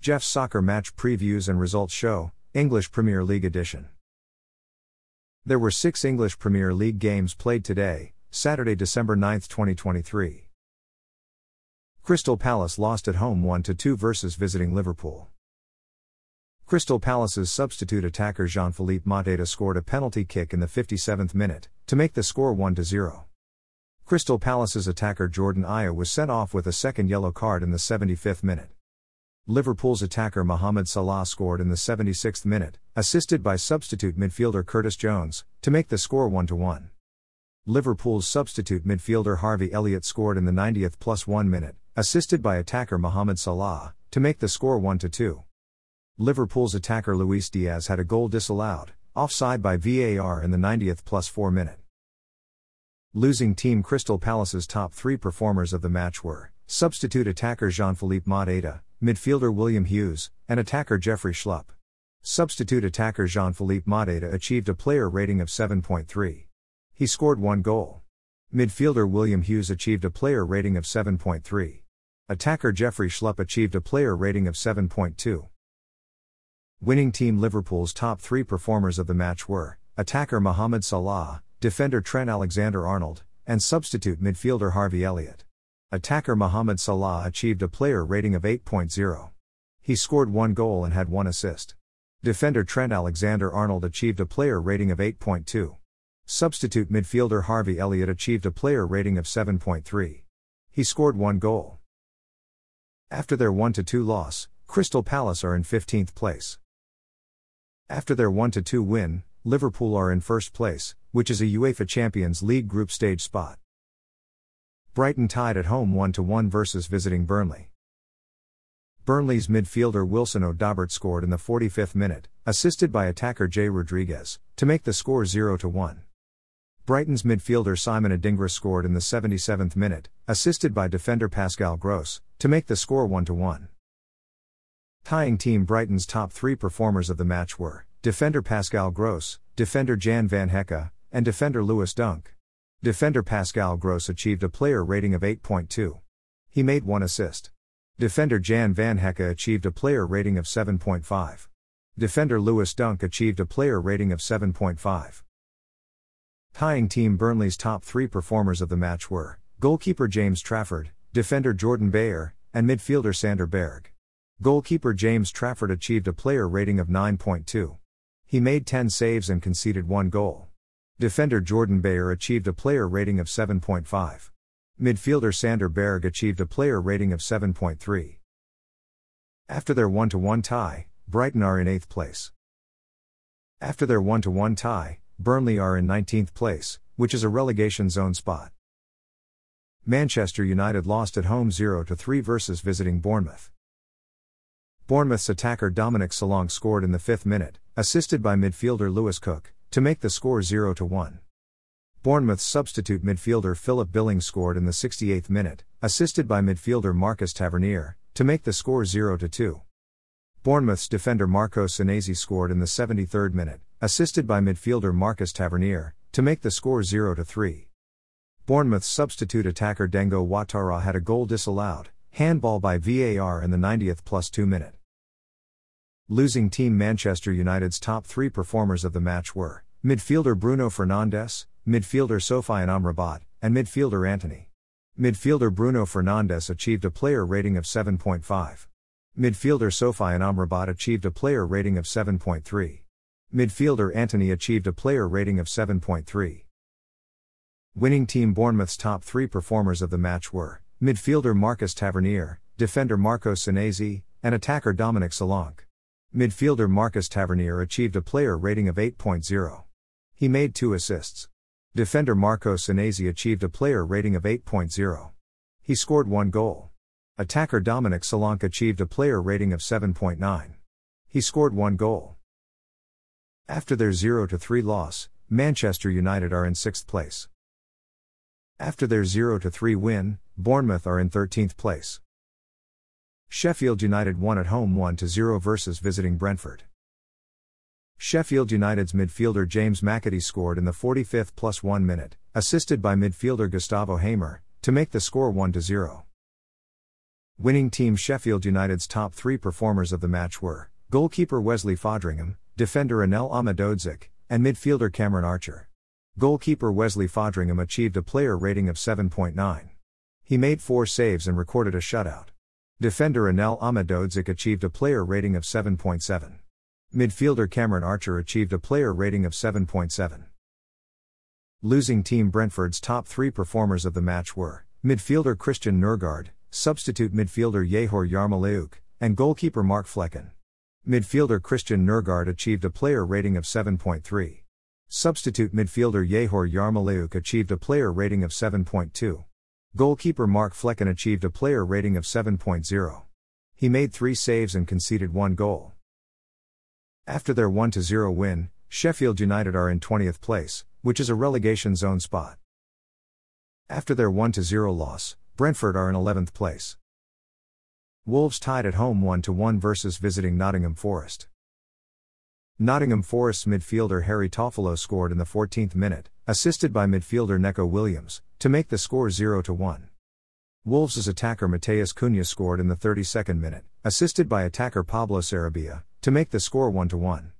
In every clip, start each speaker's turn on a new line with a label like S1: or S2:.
S1: Jeff's Soccer Match Previews and Results Show, English Premier League Edition. There were six English Premier League games played today, Saturday, December 9, 2023. Crystal Palace lost at home 1 2 versus visiting Liverpool. Crystal Palace's substitute attacker Jean Philippe Mateta scored a penalty kick in the 57th minute, to make the score 1 0. Crystal Palace's attacker Jordan Ayew was sent off with a second yellow card in the 75th minute. Liverpool's attacker Mohamed Salah scored in the 76th minute, assisted by substitute midfielder Curtis Jones, to make the score 1 1. Liverpool's substitute midfielder Harvey Elliott scored in the 90th plus 1 minute, assisted by attacker Mohamed Salah, to make the score 1 2. Liverpool's attacker Luis Diaz had a goal disallowed, offside by VAR in the 90th plus 4 minute. Losing team Crystal Palace's top three performers of the match were substitute attacker Jean Philippe Mateta, midfielder William Hughes, and attacker Jeffrey Schlupp. Substitute attacker Jean Philippe Mateta achieved a player rating of 7.3. He scored one goal. Midfielder William Hughes achieved a player rating of 7.3. Attacker Jeffrey Schlupp achieved a player rating of 7.2. Winning team Liverpool's top three performers of the match were attacker Mohamed Salah, defender Trent Alexander Arnold, and substitute midfielder Harvey Elliott. Attacker Mohamed Salah achieved a player rating of 8.0. He scored one goal and had one assist. Defender Trent Alexander Arnold achieved a player rating of 8.2. Substitute midfielder Harvey Elliott achieved a player rating of 7.3. He scored one goal. After their 1 2 loss, Crystal Palace are in 15th place. After their 1 2 win, Liverpool are in first place, which is a UEFA Champions League group stage spot. Brighton tied at home 1 1 versus visiting Burnley. Burnley's midfielder Wilson Odobert scored in the 45th minute, assisted by attacker Jay Rodriguez, to make the score 0 1. Brighton's midfielder Simon Adingra scored in the 77th minute, assisted by defender Pascal Gross, to make the score 1 1. Tying team Brighton's top three performers of the match were defender Pascal Gross, defender Jan van Hecke, and defender Lewis Dunk. Defender Pascal Gross achieved a player rating of 8.2. He made one assist. Defender Jan van Hecke achieved a player rating of 7.5. Defender Lewis Dunk achieved a player rating of 7.5. Tying team Burnley's top three performers of the match were goalkeeper James Trafford, defender Jordan Beyer, and midfielder Sander Berge. Goalkeeper James Trafford achieved a player rating of 9.2. He made 10 saves and conceded one goal. Defender Jordan Beyer achieved a player rating of 7.5. Midfielder Sander Berge achieved a player rating of 7.3. After their 1 1 tie, Brighton are in 8th place. After their 1 1 tie, Burnley are in 19th place, which is a relegation zone spot. Manchester United lost at home 0 3 versus visiting Bournemouth. Bournemouth's attacker Dominic Solanke scored in the fifth minute, assisted by midfielder Lewis Cook, to make the score 0 to 1. Bournemouth's substitute midfielder Philip Billing scored in the 68th minute, assisted by midfielder Marcus Tavernier, to make the score 0 to 2. Bournemouth's defender Marco Senesi scored in the 73rd minute, assisted by midfielder Marcus Tavernier, to make the score 0 to 3. Bournemouth's substitute attacker Dango Ouattara had a goal disallowed, handball by VAR in the 90th plus 2 minute. Losing team Manchester United's top three performers of the match were midfielder Bruno Fernandes, midfielder Sofiane Amrabat, and midfielder Antony. Midfielder Bruno Fernandes achieved a player rating of 7.5. Midfielder Sofiane Amrabat achieved a player rating of 7.3. Midfielder Antony achieved a player rating of 7.3. Winning team Bournemouth's top three performers of the match were midfielder Marcus Tavernier, defender Marco Senesi, and attacker Dominic Solanke. Midfielder Marcus Tavernier achieved a player rating of 8.0. He made two assists. Defender Marco Senesi achieved a player rating of 8.0. He scored one goal. Attacker Dominic Solanke achieved a player rating of 7.9. He scored one goal. After their 0 3 loss, Manchester United are in 6th place. After their 0 3 win, Bournemouth are in 13th place. Sheffield United won at home 1 0 versus visiting Brentford. Sheffield United's midfielder James McAtee scored in the 45th plus 1 minute, assisted by midfielder Gustavo Hamer, to make the score 1 0. Winning team Sheffield United's top three performers of the match were goalkeeper Wesley Foderingham, defender Anel Ahmedhodzic, and midfielder Cameron Archer. Goalkeeper Wesley Foderingham achieved a player rating of 7.9. He made four saves and recorded a shutout. Defender Anel Ahmedhodzic achieved a player rating of 7.7. Midfielder Cameron Archer achieved a player rating of 7.7. Losing team Brentford's top three performers of the match were midfielder Christian Nørgaard, substitute midfielder Yehor Yarmoliuk, and goalkeeper Mark Flekken. Midfielder Christian Nørgaard achieved a player rating of 7.3. Substitute midfielder Yehor Yarmoliuk achieved a player rating of 7.2. Goalkeeper Mark Flekken achieved a player rating of 7.0. He made three saves and conceded one goal. After their 1 0 win, Sheffield United are in 20th place, which is a relegation zone spot. After their 1 0 loss, Brentford are in 11th place. Wolves tied at home 1 1 versus visiting Nottingham Forest. Nottingham Forest's midfielder Harry Toffolo scored in the 14th minute, assisted by midfielder Neco Williams, to make the score 0 1. Wolves' attacker Matheus Cunha scored in the 32nd minute, assisted by attacker Pablo Sarabia, to make the score 1 1.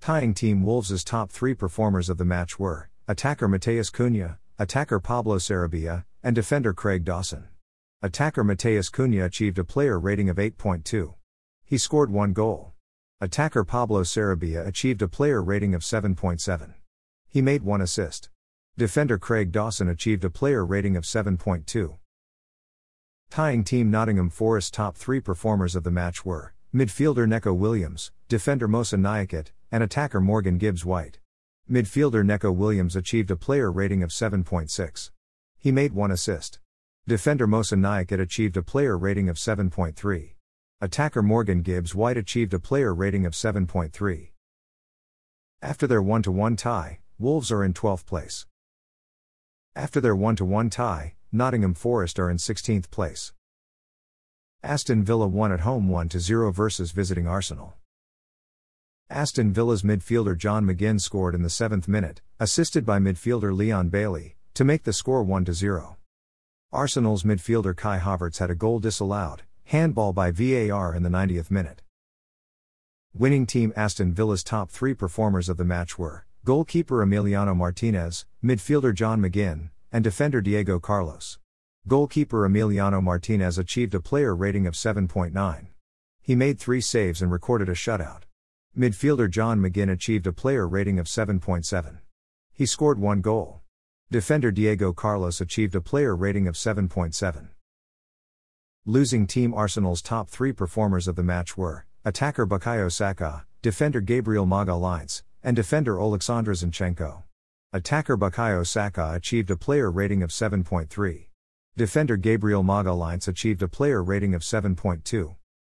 S1: Tying team Wolves' top three performers of the match were attacker Matheus Cunha, attacker Pablo Sarabia, and defender Craig Dawson. Attacker Matheus Cunha achieved a player rating of 8.2. He scored one goal. Attacker Pablo Sarabia achieved a player rating of 7.7. He made one assist. Defender Craig Dawson achieved a player rating of 7.2. Tying team Nottingham Forest top three performers of the match were midfielder Neco Williams, defender Moussa Niakhaté, and attacker Morgan Gibbs White. Midfielder Neco Williams achieved a player rating of 7.6. He made one assist. Defender Moussa Niakhaté achieved a player rating of 7.3. Attacker Morgan Gibbs White achieved a player rating of 7.3. After their 1 1 tie, Wolves are in 12th place. After their 1 1 tie, Nottingham Forest are in 16th place. Aston Villa won at home 1 0 versus visiting Arsenal. Aston Villa's midfielder John McGinn scored in the 7th minute, assisted by midfielder Leon Bailey, to make the score 1 0. Arsenal's midfielder Kai Havertz had a goal disallowed, handball by VAR in the 90th minute. Winning team Aston Villa's top three performers of the match were goalkeeper Emiliano Martinez, midfielder John McGinn, and defender Diego Carlos. Goalkeeper Emiliano Martinez achieved a player rating of 7.9. He made three saves and recorded a shutout. Midfielder John McGinn achieved a player rating of 7.7. He scored one goal. Defender Diego Carlos achieved a player rating of 7.7. Losing team Arsenal's top three performers of the match were attacker Bukayo Saka, defender Gabriel Magalhaes, and defender Oleksandr Zinchenko. Attacker Bukayo Saka achieved a player rating of 7.3. Defender Gabriel Magalhaes achieved a player rating of 7.2.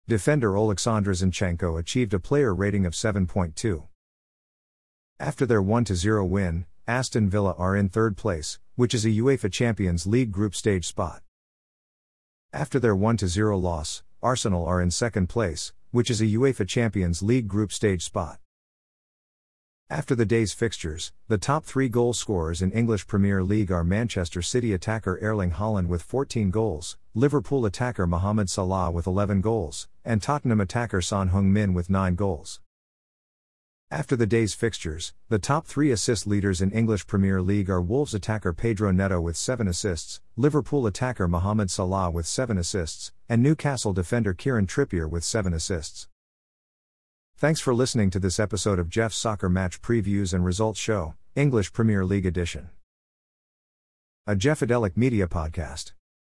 S1: Defender Oleksandr Zinchenko achieved a player rating of 7.2. After their 1 0 win, Aston Villa are in third place, which is a UEFA Champions League group stage spot. After their 1 0 loss, Arsenal are in second place, which is a UEFA Champions League group stage spot. After the day's fixtures, the top three goal scorers in English Premier League are Manchester City attacker Erling Haaland with 14 goals, Liverpool attacker Mohamed Salah with 11 goals, and Tottenham attacker Son Heung-min with 9 goals. After the day's fixtures, the top three assist leaders in English Premier League are Wolves attacker Pedro Neto with 7 assists, Liverpool attacker Mohamed Salah with 7 assists, and Newcastle defender Kieran Trippier with 7 assists. Thanks for listening to this episode of Jeff's Soccer Match Previews and Results Show, English Premier League Edition. A Jeffadelic Media Podcast.